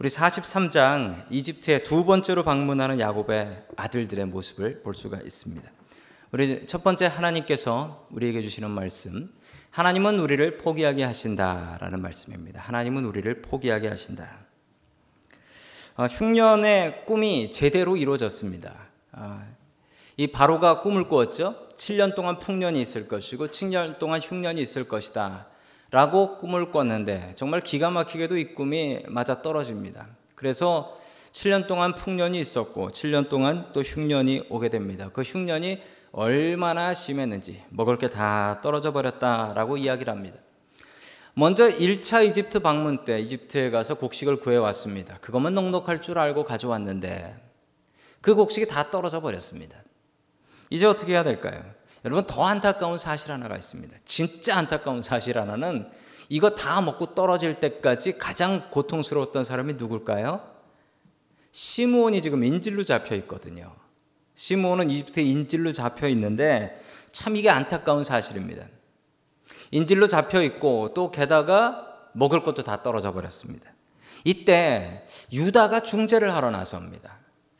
우리 43장 이집트에 두 번째로 방문하는 야곱의 아들들의 모습을 볼 수가 있습니다. 우리 첫 번째 하나님께서 우리에게 주시는 말씀 하나님은 우리를 포기하게 하신다라는 말씀입니다. 하나님은 우리를 포기하게 하신다. 아, 흉년의 꿈이 제대로 이루어졌습니다. 아, 이 바로가 꿈을 꾸었죠. 7년 동안 풍년이 있을 것이고 7년 동안 흉년이 있을 것이다. 라고 꿈을 꿨는데 정말 기가 막히게도 이 꿈이 맞아 떨어집니다. 그래서 7년 동안 풍년이 있었고 7년 동안 또 흉년이 오게 됩니다. 그 흉년이 얼마나 심했는지 먹을 게 다 떨어져 버렸다라고 이야기를 합니다. 먼저 1차 이집트 방문 때 이집트에 가서 곡식을 구해 왔습니다. 그것만 넉넉할 줄 알고 가져왔는데 그 곡식이 다 떨어져 버렸습니다. 이제 어떻게 해야 될까요? 여러분 더 안타까운 사실 하나가 있습니다. 진짜 안타까운 사실 하나는 이거 다 먹고 떨어질 때까지 가장 고통스러웠던 사람이 누굴까요? 시므온이 지금 인질로 잡혀 있거든요. 시므온은 이집트 인질로 잡혀 있는데 참 이게 안타까운 사실입니다. 인질로 잡혀 있고 또 게다가 먹을 것도 다 떨어져 버렸습니다. 이때 유다가 중재를 하러 나섭니다.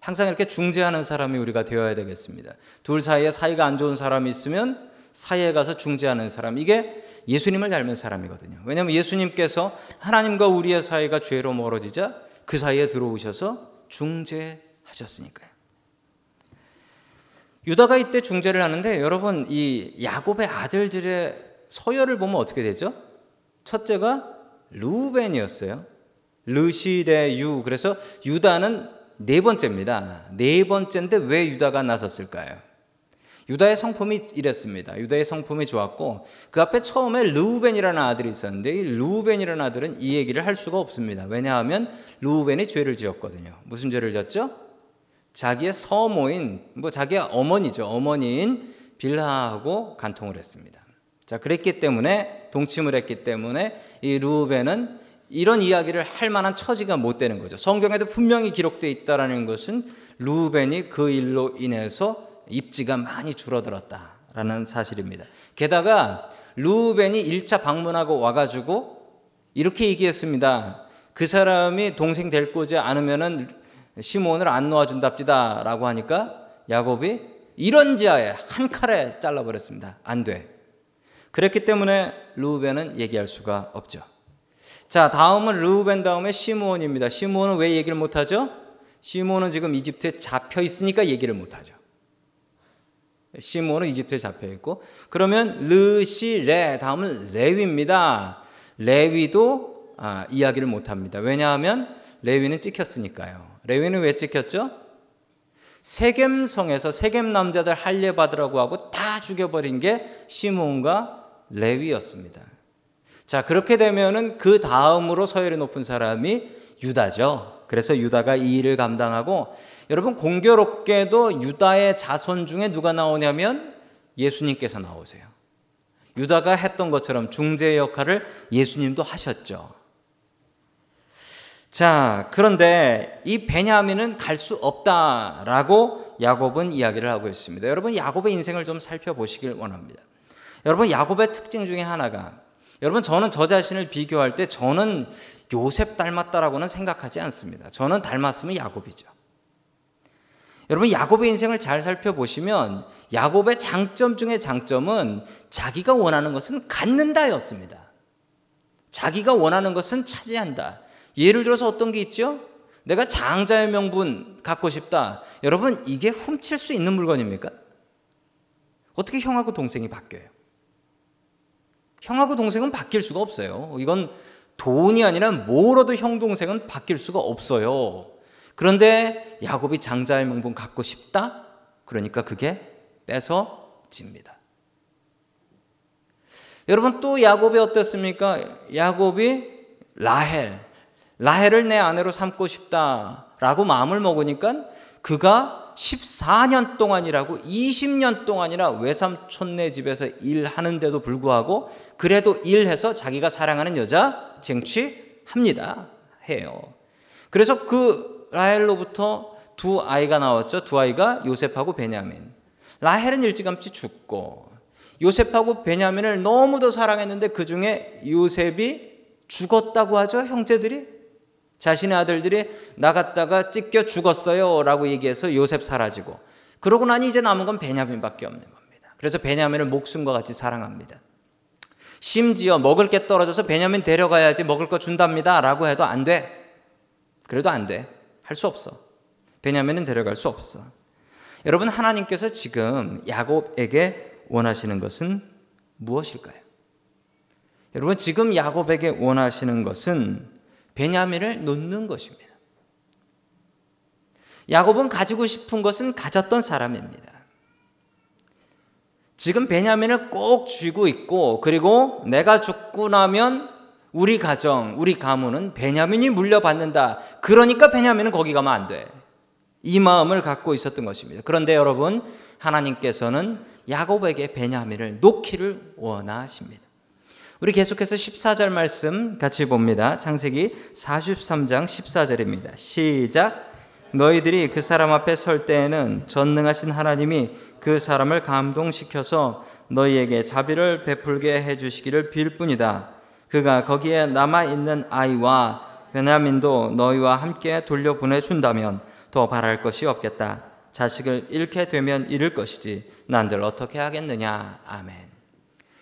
항상 이렇게 중재하는 사람이 우리가 되어야 되겠습니다. 둘 사이에 사이가 안 좋은 사람이 있으면 사이에 가서 중재하는 사람 이게 예수님을 닮은 사람이거든요. 왜냐하면 예수님께서 하나님과 우리의 사이가 죄로 멀어지자 그 사이에 들어오셔서 중재하셨으니까요. 유다가 이때 중재를 하는데 여러분 이 야곱의 아들들의 서열을 보면 어떻게 되죠? 첫째가 루벤이었어요. 르시레 유 그래서 유다는 네 번째입니다. 네 번째인데 왜 유다가 나섰을까요? 유다의 성품이 이랬습니다. 유다의 성품이 좋았고 그 앞에 처음에 르우벤이라는 아들이 있었는데 이 르우벤이라는 아들은 이 얘기를 할 수가 없습니다. 왜냐하면 르우벤이 죄를 지었거든요. 무슨 죄를 지었죠? 자기의 서모인 뭐 자기의 어머니죠. 어머니인 빌하하고 간통을 했습니다. 자, 그랬기 때문에 동침을 했기 때문에 이 르우벤은 이런 이야기를 할 만한 처지가 못 되는 거죠. 성경에도 분명히 기록되어 있다라는 것은 루벤이 그 일로 인해서 입지가 많이 줄어들었다라는 사실입니다. 게다가 루벤이 1차 방문하고 와가지고 이렇게 얘기했습니다. 그 사람이 동생 될 거지 않으면은 시몬을 안 놓아준답디다라고 하니까 야곱이 이런 지하에 한 칼에 잘라버렸습니다. 안 돼. 그랬기 때문에 루벤은 얘기할 수가 없죠. 자, 다음은 르우벤 다음에 시므온입니다. 시므온은 왜 얘기를 못 하죠? 시므온은 지금 이집트에 잡혀 있으니까 얘기를 못 하죠. 시므온은 이집트에 잡혀 있고 그러면 르시레 다음은 레위입니다. 레위도 아, 이야기를 못 합니다. 왜냐하면 레위는 찍혔으니까요. 레위는 왜 찍혔죠? 세겜성에서 세겜 남자들 할례 받으라고 하고 다 죽여버린 게 시므온과 레위였습니다. 자, 그렇게 되면은 그 다음으로 서열이 높은 사람이 유다죠. 그래서 유다가 이 일을 감당하고 여러분 공교롭게도 유다의 자손 중에 누가 나오냐면 예수님께서 나오세요. 유다가 했던 것처럼 중재 역할을 예수님도 하셨죠. 자, 그런데 이 베냐민은 갈 수 없다라고 야곱은 이야기를 하고 있습니다. 여러분 야곱의 인생을 좀 살펴보시길 원합니다. 여러분 야곱의 특징 중에 하나가 여러분 저는 저 자신을 비교할 때 저는 요셉 닮았다라고는 생각하지 않습니다. 저는 닮았으면 야곱이죠. 여러분 야곱의 인생을 잘 살펴보시면 야곱의 장점 중의 장점은 자기가 원하는 것은 갖는다였습니다. 자기가 원하는 것은 차지한다. 예를 들어서 어떤 게 있죠? 내가 장자의 명분 갖고 싶다. 여러분 이게 훔칠 수 있는 물건입니까? 어떻게 형하고 동생이 바뀌어요? 형하고 동생은 바뀔 수가 없어요. 이건 돈이 아니라 뭐로도 형 동생은 바뀔 수가 없어요. 그런데 야곱이 장자의 명분 갖고 싶다? 그러니까 그게 뺏어집니다. 여러분 또 야곱이 어땠습니까? 야곱이 라헬, 라헬을 내 아내로 삼고 싶다라고 마음을 먹으니까 그가 14년 동안이라고 20년 동안이나 외삼촌네 집에서 일하는데도 불구하고 그래도 일해서 자기가 사랑하는 여자 쟁취합니다. 해요. 그래서 그 라헬로부터 두 아이가 나왔죠. 두 아이가 요셉하고 베냐민. 라헬은 일찌감치 죽고 요셉하고 베냐민을 너무도 사랑했는데 그 중에 요셉이 죽었다고 하죠. 형제들이 자신의 아들들이 나갔다가 찢겨 죽었어요 라고 얘기해서 요셉 사라지고 그러고 나니 이제 남은 건 베냐민밖에 없는 겁니다. 그래서 베냐민을 목숨과 같이 사랑합니다. 심지어 먹을 게 떨어져서 베냐민 데려가야지 먹을 거 준답니다 라고 해도 안 돼. 그래도 안 돼. 할 수 없어. 베냐민은 데려갈 수 없어. 여러분 하나님께서 지금 야곱에게 원하시는 것은 무엇일까요? 여러분 지금 야곱에게 원하시는 것은 베냐민을 놓는 것입니다. 야곱은 가지고 싶은 것은 가졌던 사람입니다. 지금 베냐민을 꼭 쥐고 있고 그리고 내가 죽고 나면 우리 가정, 우리 가문은 베냐민이 물려받는다. 그러니까 베냐민은 거기 가면 안 돼. 이 마음을 갖고 있었던 것입니다. 그런데 여러분, 하나님께서는 야곱에게 베냐민을 놓기를 원하십니다. 우리 계속해서 14절 말씀 같이 봅니다. 창세기 43장 14절입니다. 시작. 너희들이 그 사람 앞에 설 때에는 전능하신 하나님이 그 사람을 감동시켜서 너희에게 자비를 베풀게 해 주시기를 빌 뿐이다. 그가 거기에 남아 있는 아이와 베냐민도 너희와 함께 돌려보내 준다면 더 바랄 것이 없겠다. 자식을 잃게 되면 잃을 것이지 난들 어떻게 하겠느냐. 아멘.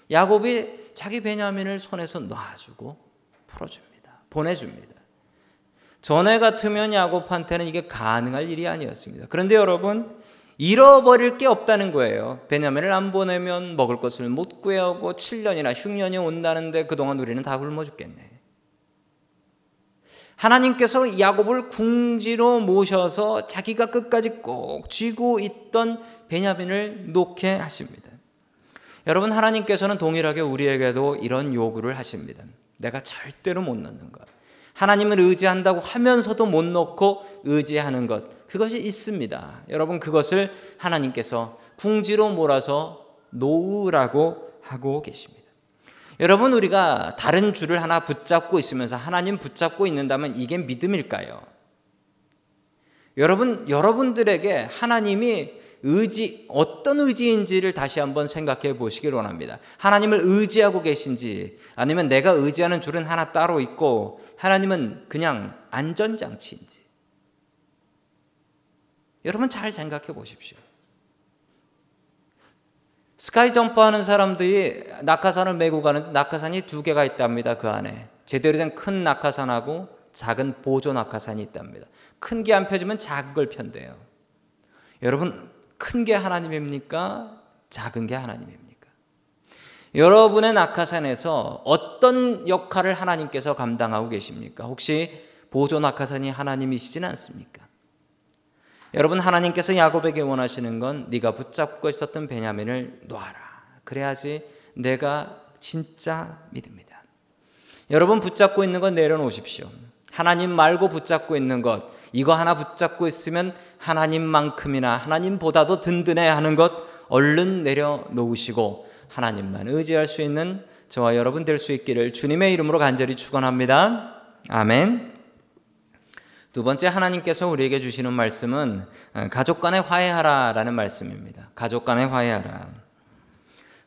야곱이 자기 베냐민을 손에서 놔주고 풀어줍니다. 보내줍니다. 전에 같으면 야곱한테는 이게 가능할 일이 아니었습니다. 그런데 여러분 잃어버릴 게 없다는 거예요. 베냐민을 안 보내면 먹을 것을 못 구해오고 7년이나 흉년이 온다는데 그동안 우리는 다 굶어 죽겠네. 하나님께서 야곱을 궁지로 모셔서 자기가 끝까지 꼭 쥐고 있던 베냐민을 놓게 하십니다. 여러분 하나님께서는 동일하게 우리에게도 이런 요구를 하십니다. 내가 절대로 못 넣는 것. 하나님을 의지한다고 하면서도 못 넣고 의지하는 것. 그것이 있습니다. 여러분 그것을 하나님께서 궁지로 몰아서 놓으라고 하고 계십니다. 여러분 우리가 다른 줄을 하나 붙잡고 있으면서 하나님 붙잡고 있는다면 이게 믿음일까요? 여러분 여러분들에게 하나님이 의지 어떤 의지인지를 다시 한번 생각해 보시길 원합니다. 하나님을 의지하고 계신지 아니면 내가 의지하는 줄은 하나 따로 있고 하나님은 그냥 안전 장치인지 여러분 잘 생각해 보십시오. 스카이 점프하는 사람들이 낙하산을 메고 가는데 낙하산이 두 개가 있답니다. 그 안에 제대로 된 큰 낙하산하고 작은 보조 낙하산이 있답니다. 큰 게 안 펴지면 작은 걸 편대요. 여러분 큰 게 하나님입니까? 작은 게 하나님입니까? 여러분의 낙하산에서 어떤 역할을 하나님께서 감당하고 계십니까? 혹시 보조 낙하산이 하나님이시진 않습니까? 여러분 하나님께서 야곱에게 원하시는 건 네가 붙잡고 있었던 베냐민을 놔라. 그래야지 내가 진짜 믿습니다. 여러분 붙잡고 있는 건 내려놓으십시오. 하나님 말고 붙잡고 있는 것 이거 하나 붙잡고 있으면 하나님만큼이나 하나님보다도 든든해 하는 것 얼른 내려놓으시고 하나님만 의지할 수 있는 저와 여러분 될 수 있기를 주님의 이름으로 간절히 축원합니다. 아멘. 두 번째 하나님께서 우리에게 주시는 말씀은 가족 간에 화해하라라는 말씀입니다. 가족 간에 화해하라.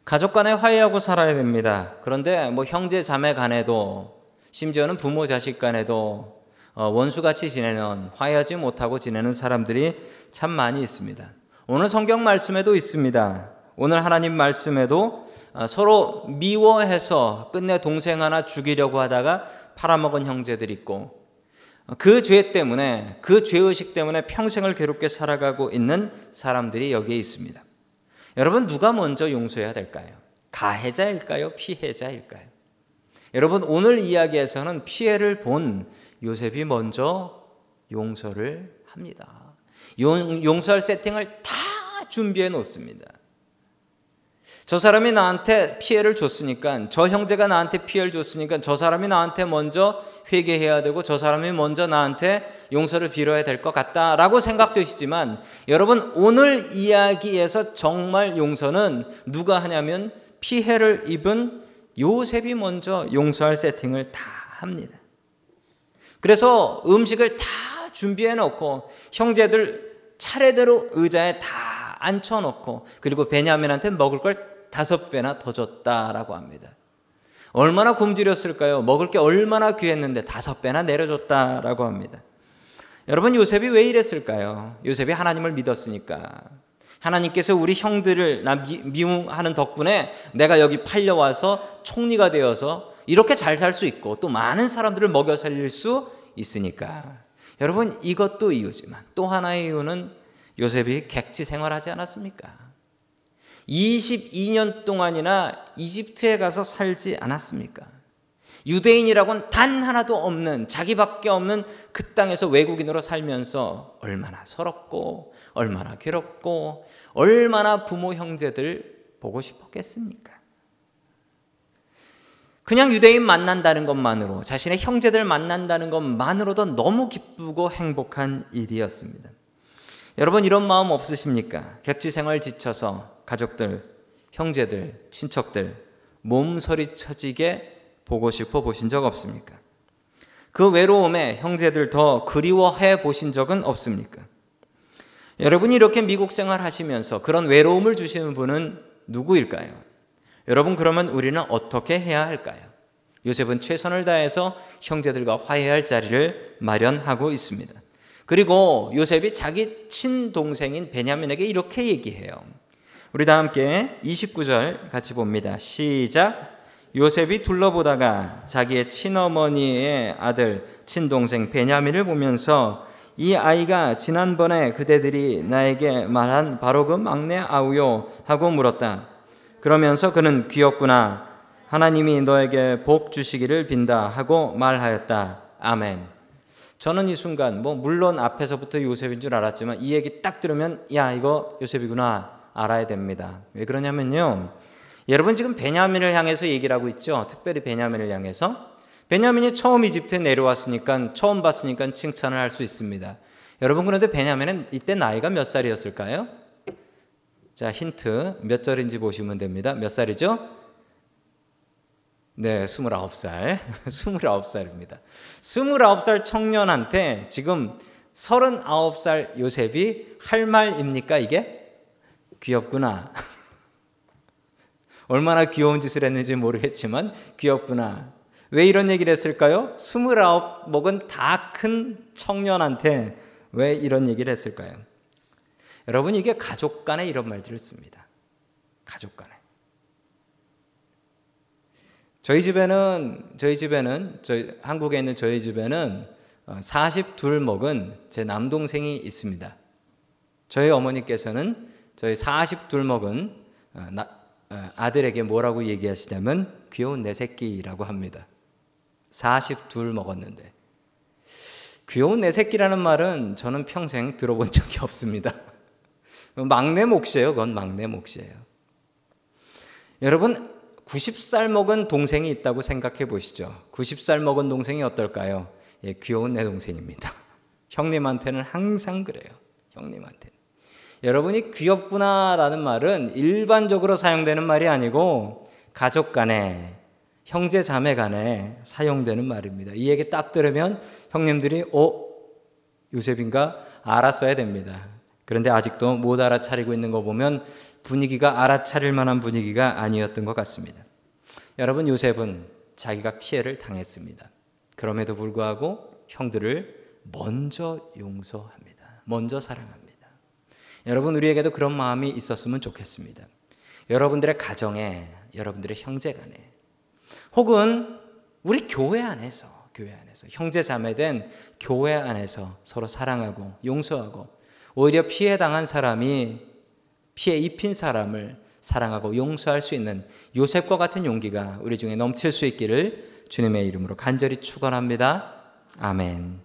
가족 간에 화해하고 살아야 됩니다. 그런데 뭐 형제 자매 간에도 심지어는 부모 자식 간에도 어, 원수같이 지내는 화해하지 못하고 지내는 사람들이 참 많이 있습니다. 오늘 성경 말씀에도 있습니다. 오늘 하나님 말씀에도 어, 서로 미워해서 끝내 동생 하나 죽이려고 하다가 팔아먹은 형제들 있고 어, 그죄 때문에 그 죄의식 때문에 평생을 괴롭게 살아가고 있는 사람들이 여기에 있습니다. 여러분 누가 먼저 용서해야 될까요? 가해자일까요? 피해자일까요? 여러분 오늘 이야기에서는 피해를 본 요셉이 먼저 용서를 합니다. 용, 서할 세팅을 다 준비해 놓습니다. 저 사람이 나한테 피해를 줬으니까 저 형제가 나한테 피해를 줬으니까 저 사람이 나한테 먼저 회개해야 되고 저 사람이 먼저 나한테 용서를 빌어야 될 것 같다라고 생각되시지만 여러분 오늘 이야기에서 정말 용서는 누가 하냐면 피해를 입은 요셉이 먼저 용서할 세팅을 다 합니다. 그래서 음식을 다 준비해 놓고 형제들 차례대로 의자에 다 앉혀 놓고 그리고 베냐민한테 먹을 걸 다섯 배나 더 줬다라고 합니다. 얼마나 굶주렸을까요? 먹을 게 얼마나 귀했는데 다섯 배나 내려줬다라고 합니다. 여러분 요셉이 왜 이랬을까요? 요셉이 하나님을 믿었으니까. 하나님께서 우리 형들을 나 미움하는 덕분에 내가 여기 팔려와서 총리가 되어서 이렇게 잘 살 수 있고 또 많은 사람들을 먹여 살릴 수 있으니까. 여러분 이것도 이유지만 또 하나의 이유는 요셉이 객지 생활하지 않았습니까? 22년 동안이나 이집트에 가서 살지 않았습니까? 유대인이라고는 단 하나도 없는 자기밖에 없는 그 땅에서 외국인으로 살면서 얼마나 서럽고 얼마나 괴롭고 얼마나 부모 형제들 보고 싶었겠습니까? 그냥 유대인 만난다는 것만으로 자신의 형제들 만난다는 것만으로도 너무 기쁘고 행복한 일이었습니다. 여러분 이런 마음 없으십니까? 객지 생활 지쳐서 가족들, 형제들, 친척들 몸서리 쳐지게 보고 싶어 보신 적 없습니까? 그 외로움에 형제들 더 그리워해 보신 적은 없습니까? 여러분이 이렇게 미국 생활 하시면서 그런 외로움을 주시는 분은 누구일까요? 여러분 그러면 우리는 어떻게 해야 할까요? 요셉은 최선을 다해서 형제들과 화해할 자리를 마련하고 있습니다. 그리고 요셉이 자기 친동생인 베냐민에게 이렇게 얘기해요. 우리 다 함께 29절 같이 봅니다. 시작. 요셉이 둘러보다가 자기의 친어머니의 아들 친동생 베냐민을 보면서 이 아이가 지난번에 그대들이 나에게 말한 바로 그 막내 아우요 하고 물었다. 그러면서 그는 귀엽구나. 하나님이 너에게 복 주시기를 빈다 하고 말하였다. 아멘. 저는 이 순간 뭐 물론 앞에서부터 요셉인 줄 알았지만 이 얘기 딱 들으면 야 이거 요셉이구나 알아야 됩니다. 왜 그러냐면요. 여러분 지금 베냐민을 향해서 얘기를 하고 있죠. 특별히 베냐민을 향해서 베냐민이 처음 이집트에 내려왔으니까 처음 봤으니까 칭찬을 할 수 있습니다. 여러분 그런데 베냐민은 이때 나이가 몇 살이었을까요? 자 힌트 몇 절인지 보시면 됩니다. 몇 살이죠? 네, 29살. 29살입니다. 29살 청년한테 지금 39살 요셉이 할 말입니까, 이게? 귀엽구나. 얼마나 귀여운 짓을 했는지 모르겠지만 귀엽구나. 왜 이런 얘기를 했을까요? 스물아홉 먹은 다 큰 청년한테 왜 이런 얘기를 했을까요? 여러분 이게 가족 간에 이런 말들을 씁니다. 가족 간에. 저희 집에는 저희 집에는 저희 한국에 있는 저희 집에는 42 어, 먹은 제 남동생이 있습니다. 저희 어머니께서는 저희 42 먹은 어, 아들에게 뭐라고 얘기하시냐면 귀여운 내 새끼라고 합니다. 42 먹었는데. 귀여운 내 새끼라는 말은 저는 평생 들어본 적이 없습니다. 막내 몫이에요. 그건 막내 몫이에요. 여러분, 90살 먹은 동생이 있다고 생각해 보시죠. 90살 먹은 동생이 어떨까요? 예, 귀여운 내 동생입니다. 형님한테는 항상 그래요. 형님한테. 여러분이 귀엽구나라는 말은 일반적으로 사용되는 말이 아니고 가족 간에 형제 자매 간에 사용되는 말입니다. 이 얘기 딱 들으면 형님들이 어 요셉인가 알았어야 됩니다. 그런데 아직도 못 알아차리고 있는 거 보면 분위기가 알아차릴 만한 분위기가 아니었던 것 같습니다. 여러분 요셉은 자기가 피해를 당했습니다. 그럼에도 불구하고 형들을 먼저 용서합니다. 먼저 사랑합니다. 여러분 우리에게도 그런 마음이 있었으면 좋겠습니다. 여러분들의 가정에, 여러분들의 형제 간에, 혹은 우리 교회 안에서, 교회 안에서 형제 자매된 교회 안에서 서로 사랑하고 용서하고 오히려 피해 당한 사람이 피해 입힌 사람을 사랑하고 용서할 수 있는 요셉과 같은 용기가 우리 중에 넘칠 수 있기를 주님의 이름으로 간절히 축원합니다. 아멘.